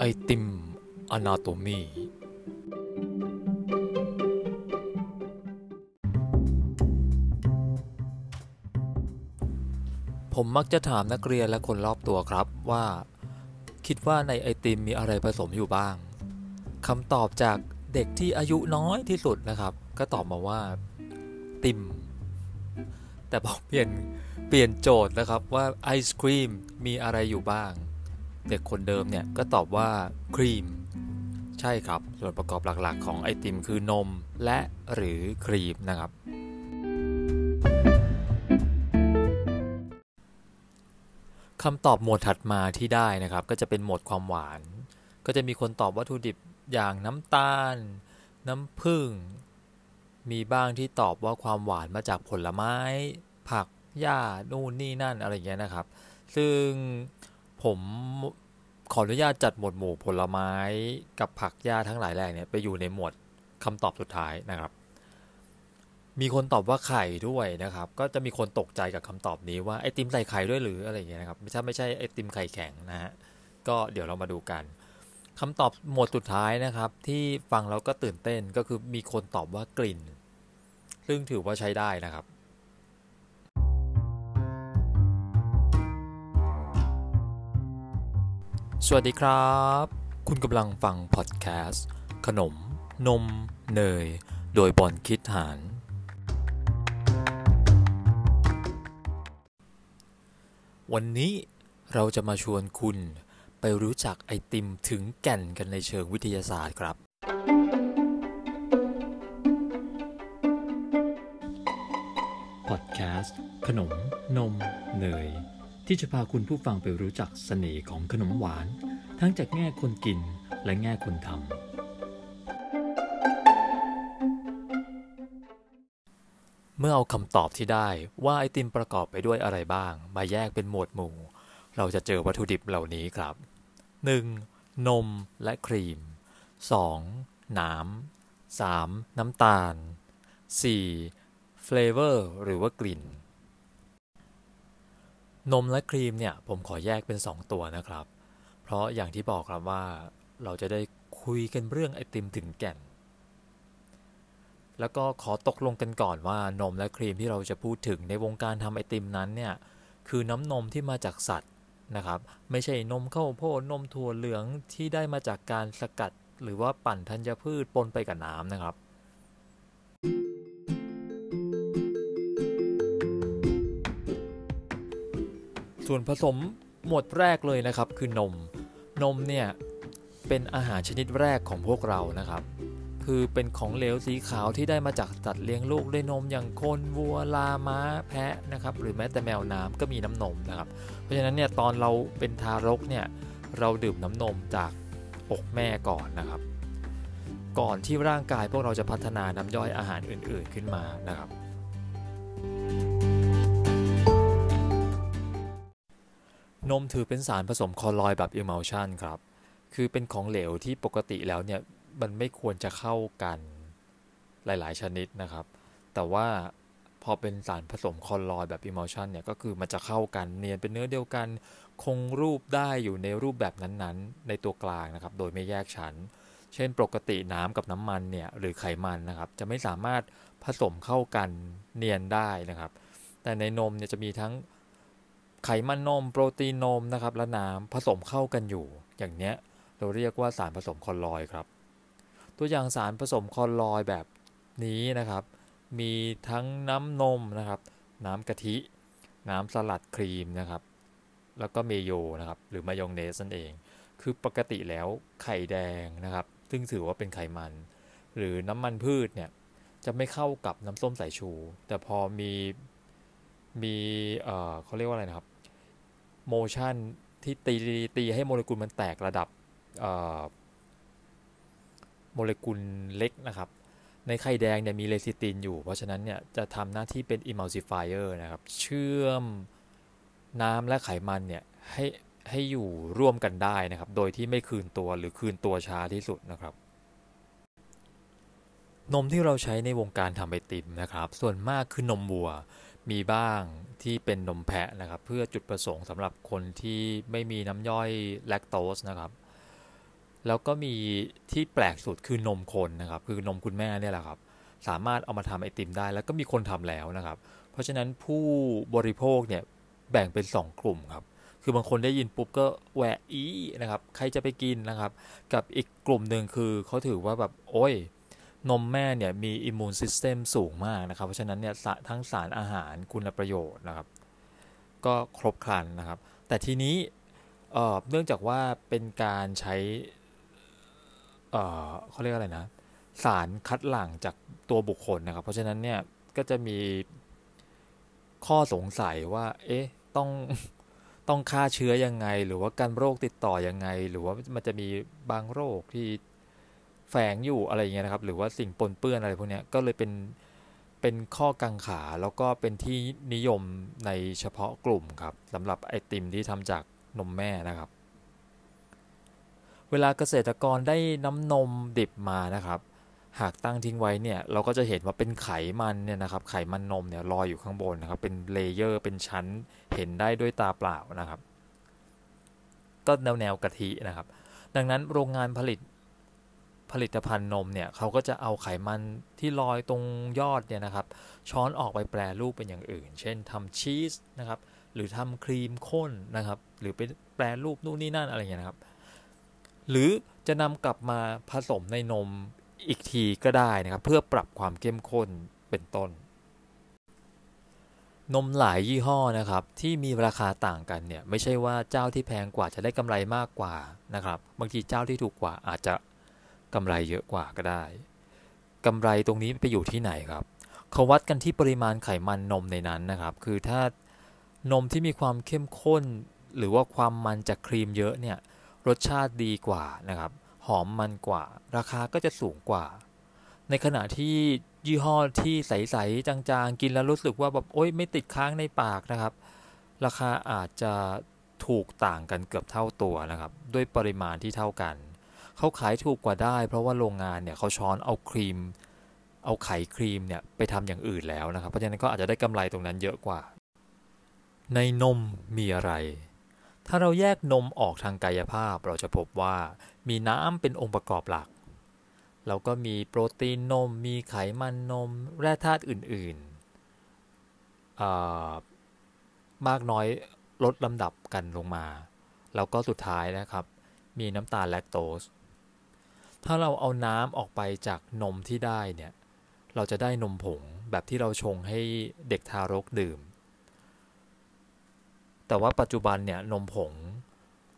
ไอติมอนาโตมีผมมักจะถามนักเรียนและคนรอบตัวครับว่า คิดว่าในไอติมมีอะไรผสมอยู่บ้างคำตอบจากเด็กที่อายุน้อยที่สุดนะครับ ก็ตอบมาว่า ติม แต่พอเปลี่ยนเปลี่ยนโจทย์นะครับว่าไอศครีมมีอะไรอยู่บ้าง เด็กคนเดิมเนี่ยก็ตอบว่าครีม ใช่ครับ ส่วนประกอบหลักๆ ของไอติมคือนมและหรือครีมนะครับ คำตอบหมวดถัดมาที่ได้นะครับ ก็จะเป็นหมวดความหวาน ก็จะมีคนตอบวัตถุดิบอย่างน้ำตาล น้ำผึ้งมีบ้างที่ตอบว่าความหวานมาจากผลไม้ ผักหญ้านู่นนี่นั่นอะไรอย่างเงี้ยนะครับ ซึ่ง ผมขออนุญาตจัดหมวดหมู่ผลไม้กับผักหญ้าทั้งหลายแหล่เนี่ยไปอยู่ในหมวดคำตอบสุดท้ายนะครับ มีคนตอบว่าไข่ด้วยนะครับ ก็จะมีคนตกใจกับคำตอบนี้ว่าไอติมใส่ไข่ด้วยหรืออะไรอย่างเงี้ยนะครับไม่ใช่ไม่ใช่ไอติมไข่แข็งนะฮะก็เดี๋ยวเรามาดูกันคำตอบหมวดสุดท้ายนะครับ ที่ฟังแล้วก็ตื่นเต้นก็คือมีคนตอบว่ากลิ่น ซึ่งถือว่าใช้ได้นะครับ สวัสดีครับ คุณกำลังฟังพอดแคสต์ ขนม นม เนย โดยบอลคิดหารวันนี้เราจะมาชวนคุณไปรู้จักไอติมถึงแก่นกันในเชิงวิทยาศาสตร์ครับ พอดแคสต์ ขนม นม เนย ที่จะพาคุณผู้ฟังไปรู้จักเสน่ห์ของขนมหวาน ทั้งจากแง่คนกินและแง่คนทำ เมื่อเอาคำตอบที่ได้ว่าไอติมประกอบไปด้วยอะไรบ้าง มาแยกเป็นหมวดหมู่ เราจะเจอวัตถุดิบเหล่านี้ครับ 1. นมและครีม 2. น้ำ 3. น้ำตาล 4. เฟลเวอร์หรือว่ากลิ่น นมและครีมเนี่ยผมขอแยกเป็น 2 ตัวนะครับ เพราะอย่างที่บอกครับว่าเราจะได้คุยกันเรื่องไอติมถึงแก่น แล้วก็ขอตกลงกันก่อนว่านมและครีมที่เราจะพูดถึงในวงการทำไอติมนั้นเนี่ยคือน้ำนมที่มาจากสัตว์นะครับ ไม่ใช่นมข้าวโพดนมถั่วเหลืองที่ได้มาจากการสกัด หรือว่าปั่นธัญพืชปนไปกับน้ำนะครับ ส่วนผสมหมวดแรกเลยนะครับคือนม นมเนี่ยเป็นอาหารชนิดแรกของพวกเรานะครับ คือเป็นของเหลวสีขาวที่ได้มาจากสัตว์เลี้ยงลูกด้วยนมอย่างคนวัวลาม้าแพะนะครับ หรือแม้แต่แมวน้ำก็มีน้ำนมนะครับ เพราะฉะนั้นเนี่ยตอนเราเป็นทารกเนี่ยเราดื่มน้ำนมจากอกแม่ก่อนนะครับ ก่อนที่ร่างกายพวกเราจะพัฒนาน้ำย่อยอาหารอื่น ๆขึ้นมานะครับ นมถือเป็นสารผสมคอลอยแบบอิมัลชันครับ คือเป็นของเหลวที่ปกติแล้วเนี่ยมันไม่ควรจะเข้ากันหลาย ๆ ชนิดนะครับ แต่ว่าพอเป็นสารผสมคอลลอยด์แบบอิมัลชันเนี่ยก็คือมันจะเข้ากันเนียนเป็นเนื้อเดียวกัน คงรูปได้อยู่ในรูปแบบนั้นๆ ในตัวกลางนะครับ โดยไม่แยกชั้น เช่นปกติน้ำกับน้ำมันเนี่ยหรือไขมันนะครับ จะไม่สามารถผสมเข้ากันเนียนได้นะครับ แต่ในนมเนี่ยจะมีทั้ง ไขมันนมโปรตีนนมนะครับและน้ำผสมเข้ากันอยู่ อย่างเนี้ยเราเรียกว่าสารผสมคอลลอยด์ครับ ตัวอย่างสารผสมคอลลอยแบบนี้นะครับ มีทั้งน้ำนมนะครับ น้ำกะทิ น้ำสลัดครีมนะครับ แล้วก็เมโยนะครับหรือมายองเนสนั่นเอง คือปกติแล้วไข่แดงนะครับ ซึ่งถือว่าเป็นไขมัน หรือน้ำมันพืชเนี่ยจะไม่เข้ากับน้ำส้มสายชู แต่พอมีมีเอ่อเขาเรียกว่าอะไรนะครับ โมชันที่ตีตีให้โมเลกุลมันแตกระดับโมเลกุลเล็กนะครับ ในไข่แดงเนี่ยมีเลซิตินอยู่ เพราะฉะนั้นเนี่ยจะทำหน้าที่เป็น emulsifier นะครับ เชื่อมน้ำและไขมันเนี่ยให้ให้อยู่ร่วมกันได้นะครับ โดยที่ไม่คืนตัวหรือคืนตัวช้าที่สุดนะครับ นมที่เราใช้ในวงการทำไอติมนะครับ ส่วนมากคือนมวัว มีบ้างที่เป็นนมแพะนะครับ เพื่อจุดประสงค์สำหรับคนที่ไม่มีน้ำย่อยแลคโตสนะครับ แล้วก็มีที่แปลกสุดคือนมคนนะครับ คือนมคุณแม่เนี่ยแหละครับ สามารถเอามาทำไอติมได้ แล้วก็มีคนทำแล้วนะครับ เพราะฉะนั้นผู้บริโภคเนี่ยแบ่งเป็น 2 กลุ่มครับ คือบางคนได้ยินปุ๊บก็แหวะอีนะครับ ใครจะไปกินนะครับ กับอีกกลุ่มหนึ่งคือเขาถือว่าแบบโอ้ย นมแม่เนี่ยมีอิมมูนซิสเต็มสูงมากนะครับ เพราะฉะนั้นเนี่ยทั้งสารอาหารคุณประโยชน์นะครับ ก็ครบครันนะครับ แต่ทีนี้เนื่องจากว่าเป็นการใช้เขาเรียกอะไรนะ สารคัดหลั่งจากตัวบุคคลนะครับ เพราะฉะนั้นเนี่ยก็จะมีข้อสงสัยว่า เอ๊ะ ต้องต้องฆ่าเชื้อยังไง หรือว่าการโรคติดต่อยังไง หรือว่ามันจะมีบางโรคที่ แฝงอยู่อะไรเงี้ยนะครับ หรือว่าสิ่งปนเปื้อนอะไรพวกนี้ก็เลยเป็นเป็นข้อกังขาแล้วก็เป็นที่นิยมในเฉพาะกลุ่มครับสำหรับไอติมที่ทำจากนมแม่นะครับ เวลาเกษตรกรได้น้ำนมดิบมานะครับ หากตั้งทิ้งไว้เนี่ยเราก็จะเห็นว่าเป็นไขมันเนี่ยนะครับ ไขมันนมเนี่ยลอยอยู่ข้างบนนะครับ เป็น layer เป็นชั้นเห็นได้ด้วยตาเปล่านะครับ ก็แนวแนวกะทินะครับ ดังนั้นโรงงานผลิต ผลิตภัณฑ์นมเนี่ยเขาก็จะเอาไขมันที่ลอยตรงยอดเนี่ยนะครับ ช้อนออกไปแปรรูปเป็นอย่างอื่น เช่นทำชีสนะครับ หรือทำครีมข้นนะครับ หรือเป็นแปรรูปนู่นนี่นั่นอะไรอย่างเงี้ยนะครับ หรือจะนำกลับมาผสมในนมอีกทีก็ได้นะครับ เพื่อปรับความเข้มข้นเป็นต้น นมหลายยี่ห้อนะครับ ที่มีราคาต่างกันเนี่ยไม่ใช่ว่าเจ้าที่แพงกว่าจะได้กำไรมากกว่านะครับ บางทีเจ้าที่ถูกกว่าอาจจะ กำไรเยอะกว่าก็ได้กำไรตรงนี้ไปอยู่ที่ไหนครับเขาวัดกันที่ปริมาณไขมันนมในนั้นนะครับ คือถ้านมที่มีความเข้มข้น หรือว่าความมันจากครีมเยอะเนี่ยรสชาติดีกว่านะครับ หอมมันกว่า ราคาก็จะสูงกว่า ในขณะที่ยี่ห้อที่ใสๆจางๆ กินแล้วรู้สึกว่าแบบโอ๊ยไม่ติดค้างในปากนะครับ ราคาอาจจะถูกต่างกันเกือบเท่าตัวนะครับ ด้วยปริมาณที่เท่ากัน เขาขายถูกกว่าได้ เพราะว่าโรงงานเนี่ยเขาช้อนเอาครีม เอาไข่ครีมเนี่ยไปทำอย่างอื่นแล้วนะครับ เพราะฉะนั้นก็อาจจะได้กำไรตรงนั้นเยอะกว่า ในนมมีอะไร ถ้าเราแยกนมออกทางกายภาพเราจะพบว่ามีน้ำเป็นองค์ประกอบหลัก แล้วก็มีโปรตีนนม มีไขมันนม แร่ธาตุอื่นๆมากน้อยลดลำดับกันลงมา แล้วก็สุดท้ายนะครับ มีน้ำตาลแลคโตส ถ้าเราเอาน้ำออกไปจากนมที่ได้เนี่ย เราจะได้นมผงแบบที่เราชงให้เด็กทารกดื่ม แต่ว่าปัจจุบันเนี่ยนมผง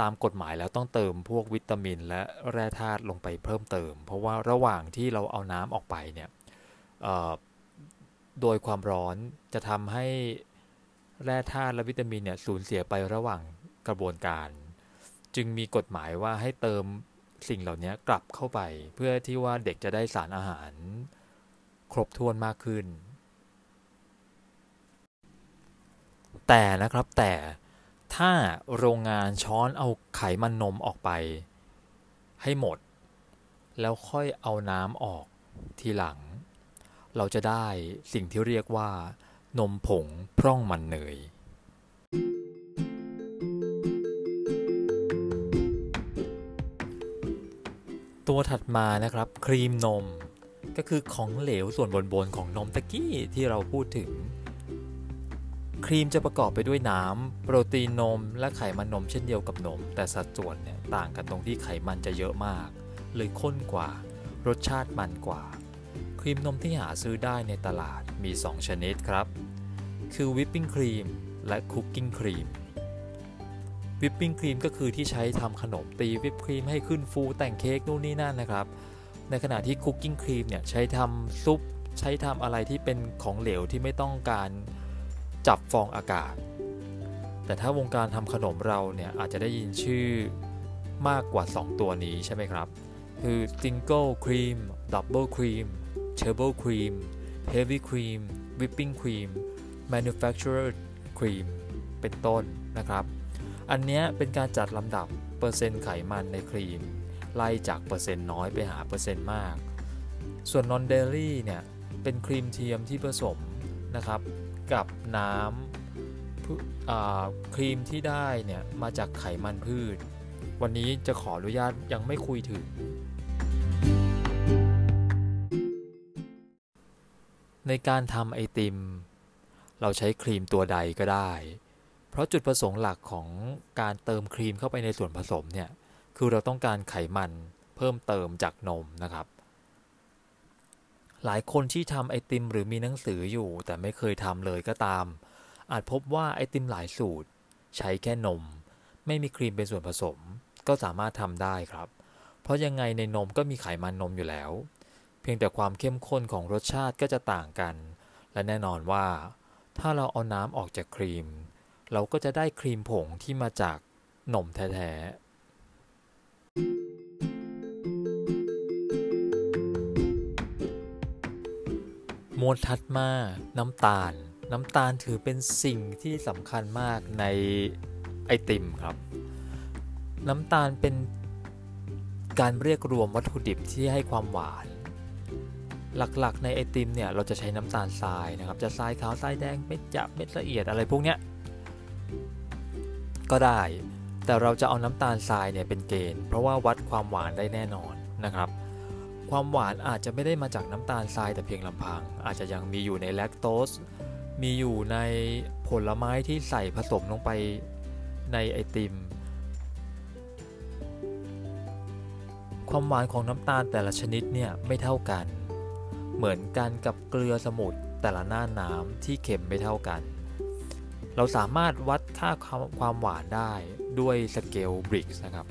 ตามกฎหมายแล้วต้องเติมพวกวิตามิน และแร่ธาตุลงไปเพิ่มเติม เพราะว่าระหว่างที่เราเอาน้ำออกไปเนี่ยโดยความร้อนจะทำให้แร่ธาตุและวิตามินเนี่ยสูญเสียไประหว่างกระบวนการ จึงมีกฎหมายว่าให้เติม สิ่งเหล่านี้กลับเข้าไป เพื่อที่ว่าเด็กจะได้สารอาหาร ครบถ้วนมากขึ้น แต่นะครับแต่ถ้าโรงงานช้อนเอาไขมันนมออกไป ให้หมด แล้วค่อยเอาน้ำออกทีหลัง เราจะได้สิ่งที่เรียกว่านมผงพร่องมันเนย ตัวถัดมานะครับครีมนม ก็คือของเหลวส่วนบนๆของนมตะกี้ที่เราพูดถึง ครีมจะประกอบไปด้วยน้ำโปรตีนนม และไขมันนมเช่นเดียวกับนม แต่สัดส่วนเนี่ยต่างกันตรงที่ไขมันจะเยอะมาก เลยข้นกว่ารสชาติมันกว่า ครีมนมที่หาซื้อได้ในตลาดมี 2 ชนิดครับ คือวิปปิ้งครีมและคุกกิ้งครีม วิปปิ้งครีมก็คือที่ใช้ทำขนมตีวิปครีมให้ขึ้นฟูแต่งเค้กนู่นนี่นั่นนะครับ ในขณะที่คุกกิ้งครีมเนี่ยใช้ทำซุป ใช้ทำอะไรที่เป็นของเหลวที่ไม่ต้องการจับฟองอากาศ แต่ถ้าวงการทำขนมเราเนี่ยอาจจะได้ยินชื่อมากกว่า 2 ตัวนี้ใช่ไหมครับ คือ single cream double cream triple cream heavy cream whipping cream manufactured cream เป็นต้นนะครับ อันนี้เป็นการจัดลำดับเปอร์เซ็นต์ไขมันในครีม ไล่จากเปอร์เซ็นต์น้อยไปหาเปอร์เซ็นต์มาก ส่วน non dairy เนี่ยเป็นครีมเทียมที่ผสมนะครับกับน้ำครีมที่ได้เนี่ยมาจากไขมันพืช วันนี้จะขออนุญาตยังไม่คุยถึง ในการทำไอติม เราใช้ครีมตัวใดก็ได้ เพราะจุดประสงค์หลักของการเติมครีมเข้าไปในส่วนผสมเนี่ยคือเราต้องการไขมันเพิ่มเติมจากนมนะครับ หลายคนที่ทำไอติมหรือมีหนังสืออยู่ แต่ไม่เคยทำเลยก็ตาม อาจพบว่าไอติมหลายสูตร ใช้แค่นม ไม่มีครีมเป็นส่วนผสม ก็สามารถทำได้ครับ เพราะยังไงในนมก็มีไขมันนมอยู่แล้ว เพียงแต่ความเข้มข้นของรสชาติก็จะต่างกัน และแน่นอนว่า ถ้าเราเอาน้ำออกจากครีม เราก็จะได้ครีมผงที่มาจากนมแท้ๆมวดถัดมาน้ำตาล น้ำตาลถือเป็นสิ่งที่สำคัญมากในไอติมครับ น้ำตาลเป็นการเรียกรวมวัตถุดิบที่ให้ความหวาน หลักๆ ในไอติมเนี่ยเราจะใช้น้ำตาลทรายนะครับ จะทรายขาวทรายแดงเม็ดจับเม็ดละเอียดอะไรพวกเนี้ย ก็ได้ แต่เราจะเอาน้ำตาลทรายเนี่ยเป็นเกณฑ์ เพราะว่าวัดความหวานได้แน่นอนนะครับความหวานอาจจะไม่ได้มาจากน้ำตาลทรายแต่เพียงลำพัง อาจจะยังมีอยู่ในแลคโตส มีอยู่ในผลไม้ที่ใส่ผสมลงไปในไอติม ความหวานของน้ำตาลแต่ละชนิดเนี่ยไม่เท่ากัน เหมือนกันกับเกลือสมุทรแต่ละหน้าน้ำที่เค็มไม่เท่ากัน เราสามารถวัดค่าความหวานได้ด้วยสเกลบริกส์นะครับ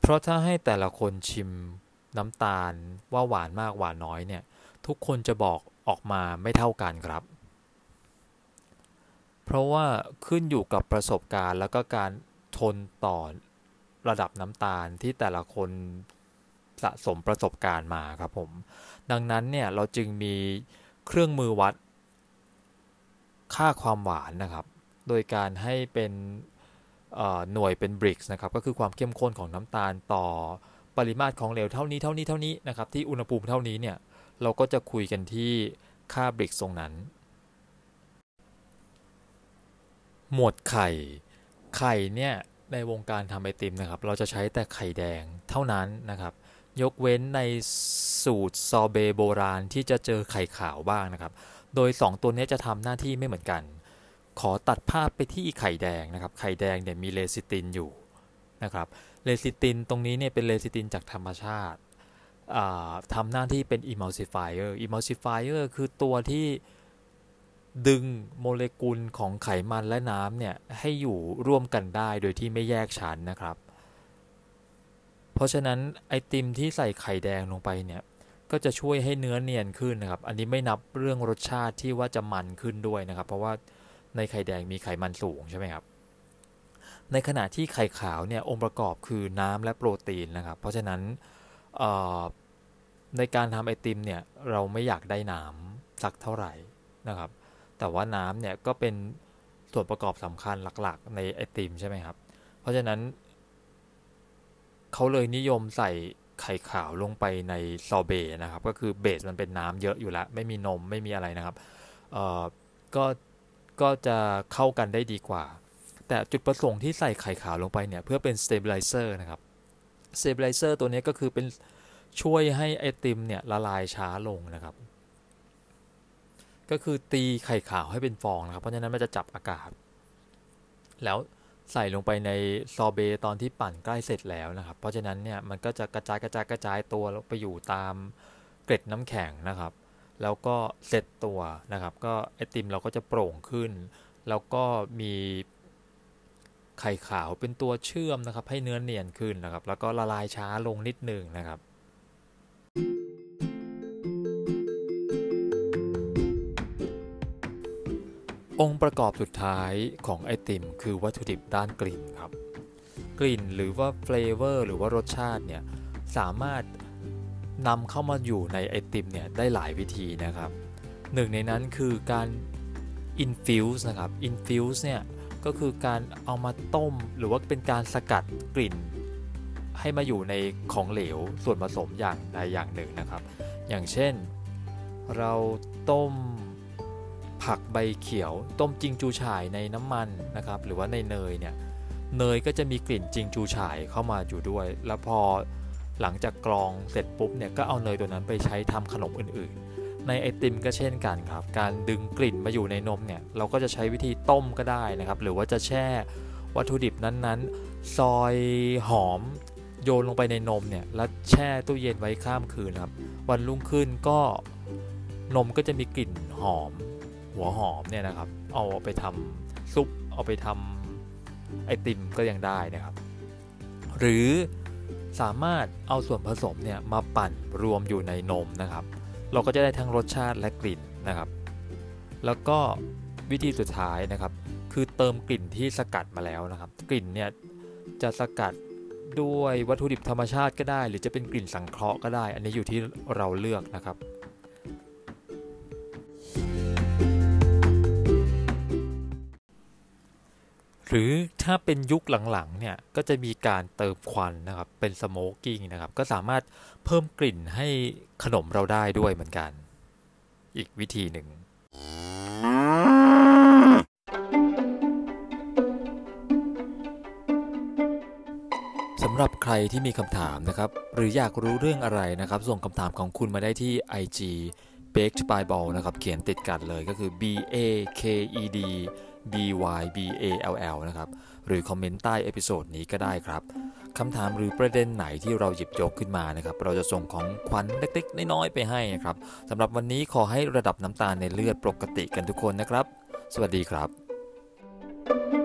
เพราะถ้าให้แต่ละคนชิมน้ำตาลว่าหวานมากหวานน้อยเนี่ย ทุกคนจะบอกออกมาไม่เท่ากันครับ เพราะว่าขึ้นอยู่กับประสบการณ์แล้วก็การทนต่อระดับน้ำตาลที่แต่ละคน สะสมประสบการณ์มาครับผม ดังนั้นเนี่ยเราจึงมีเครื่องมือวัดค่าความหวานนะครับ โดยการให้เป็นหน่วยเป็นบริกส์นะครับ ก็คือความเข้มข้นของน้ำตาลต่อปริมาตรของเหลวเท่านี้เท่านี้เท่านี้นะครับ ที่อุณหภูมิเท่านี้เนี่ยเราก็จะคุยกันที่ค่าบริกส์ตรงนั้น หมวดไข่ ไข่เนี่ยในวงการทำไอติมนะครับ เราจะใช้แต่ไข่แดงเท่านั้นนะครับ ยกเว้นในสูตรซอเบโบราณที่จะเจอไข่ขาวบ้างนะครับ โดย 2 ตัวนี้จะทำหน้าที่ไม่เหมือนกัน ขอตัดภาพไปที่ไข่แดงนะครับ ไข่แดงเนี่ยมีเลซิตินอยู่นะครับ เลซิตินตรงนี้เนี่ยเป็นเลซิตินจากธรรมชาติทำหน้าที่เป็น emulsifier emulsifier คือตัวที่ดึงโมเลกุลของไขมันและน้ำเนี่ยให้อยู่ร่วมกันได้โดยที่ไม่แยกชั้นนะครับ เพราะฉะนั้นไอติมที่ใส่ไข่แดงลงไปเนี่ยก็จะช่วยให้เนื้อเนียนขึ้นนะครับ อันนี้ไม่นับเรื่องรสชาติที่ว่าจะมันขึ้นด้วยนะครับ เพราะว่าในไข่แดงมีไขมันสูงใช่ไหมครับ ในขณะที่ไข่ขาวเนี่ยองค์ประกอบคือน้ำและโปรตีนนะครับ เพราะฉะนั้นในการทำไอติมเนี่ยเราไม่อยากได้น้ำสักเท่าไหร่นะครับ แต่ว่าน้ำเนี่ยก็เป็นส่วนประกอบสำคัญหลักๆ ในไอติมใช่ไหมครับ เพราะฉะนั้น เขาเลยนิยมใส่ไข่ขาวลงไปในซอเบนะครับ ก็คือ base มันเป็นน้ำเยอะอยู่แล้ว ไม่มีนมไม่มีอะไรนะครับเอ่อก็ก็จะเข้ากันได้ดีกว่า แต่จุดประสงค์ที่ใส่ไข่ขาวลงไปเนี่ย เพื่อเป็น stabilizer นะครับสเตเบลไลเซอร์ตัวนี้ก็คือเป็นช่วยให้ไอติมเนี่ยละลายช้าลงนะครับ ก็คือตีไข่ขาวให้เป็นฟองนะครับ เพราะฉะนั้นมันจะจับอากาศ แล้ว ใส่ลงไปในซอเบตอนที่ปั่นใกล้เสร็จแล้วนะครับ เพราะฉะนั้นเนี่ยมันก็จะกระจายกระจายกระจายตัวไปอยู่ตามเกล็ดน้ำแข็งนะครับ แล้วก็เสร็จตัวนะครับ ก็ไอติมเราก็จะโปร่งขึ้น แล้วก็มีไข่ขาวเป็นตัวเชื่อมนะครับ ให้เนื้อเนียนขึ้นนะครับ แล้วก็ละลายช้าลงนิดหนึ่งนะครับ องค์ประกอบสุดท้ายของไอติม คือวัตถุดิบด้านกลิ่นครับ กลิ่นหรือว่าเฟลเวอร์หรือว่ารสชาติเนี่ยสามารถนำเข้ามาอยู่ในไอติมเนี่ยได้หลายวิธีนะครับหนึ่งในนั้นคือการ infuse นะครับ infuse เนี่ยก็คือการเอามาต้มหรือว่าเป็นการสกัดกลิ่น ให้มาอยู่ในของเหลวส่วนผสมอย่างใดอย่างหนึ่งนะครับ อย่างเช่น เราต้ม ผักใบเขียว ต้มจิงจูฉ่ายในน้ำมันนะครับหรือว่าในเนยเนี่ยเนยก็จะมีกลิ่นจิงจูฉ่ายเข้ามาอยู่ด้วย แล้วพอหลังจากกรองเสร็จปุ๊บเนี่ยก็เอาเนยตัวนั้นไปใช้ทำขนมอื่นๆ ในไอติมก็เช่นกันครับ การดึงกลิ่นมาอยู่ในนมเนี่ยเราก็จะใช้วิธีต้มก็ได้นะครับ หรือว่าจะแช่วัตถุดิบนั้นๆ ซอยหอมโยนลงไปในนมเนี่ยแล้วแช่ตู้เย็นไว้ข้ามคืนครับ วันรุ่งขึ้นก็นมก็จะมีกลิ่นหอม หัวหอมเนี่ยนะครับ เอาไปทำซุป เอาไปทำไอติมก็ยังได้นะครับ หรือสามารถเอาส่วนผสมเนี่ยมาปั่นรวมอยู่ในนมนะครับ เราก็จะได้ทั้งรสชาติและกลิ่นนะครับ แล้วก็วิธีสุดท้ายนะครับ คือเติมกลิ่นที่สกัดมาแล้วนะครับ กลิ่นเนี่ยจะสกัดด้วยวัตถุดิบธรรมชาติก็ได้ หรือจะเป็นกลิ่นสังเคราะห์ก็ได้ อันนี้อยู่ที่เราเลือกนะครับ หรือถ้าเป็นยุคหลังๆเนี่ยก็จะมีการเติมควันนะครับเป็นสโมกกิ้งนะครับก็สามารถเพิ่มกลิ่นให้ขนมเราได้ด้วยเหมือนกัน อีกวิธีหนึ่งสำหรับใครที่มีคำถามนะครับ หรืออยากรู้เรื่องอะไรนะครับ ส่งคำถามของคุณมาได้ที่ IG baked by ball นะครับ เขียนติดกันเลยก็คือ b a k e d b y b a l l นะครับ หรือคอมเมนต์ใต้ episode นี้ก็ได้ครับคำถามหรือประเด็นไหนที่เราหยิบยกขึ้นมานะครับ เราจะส่งของขวัญเล็กๆ น้อยๆ ไปให้นะครับสำหรับวันนี้ขอให้ระดับน้ำตาลในเลือดปกติกันทุกคนนะครับ สวัสดีครับ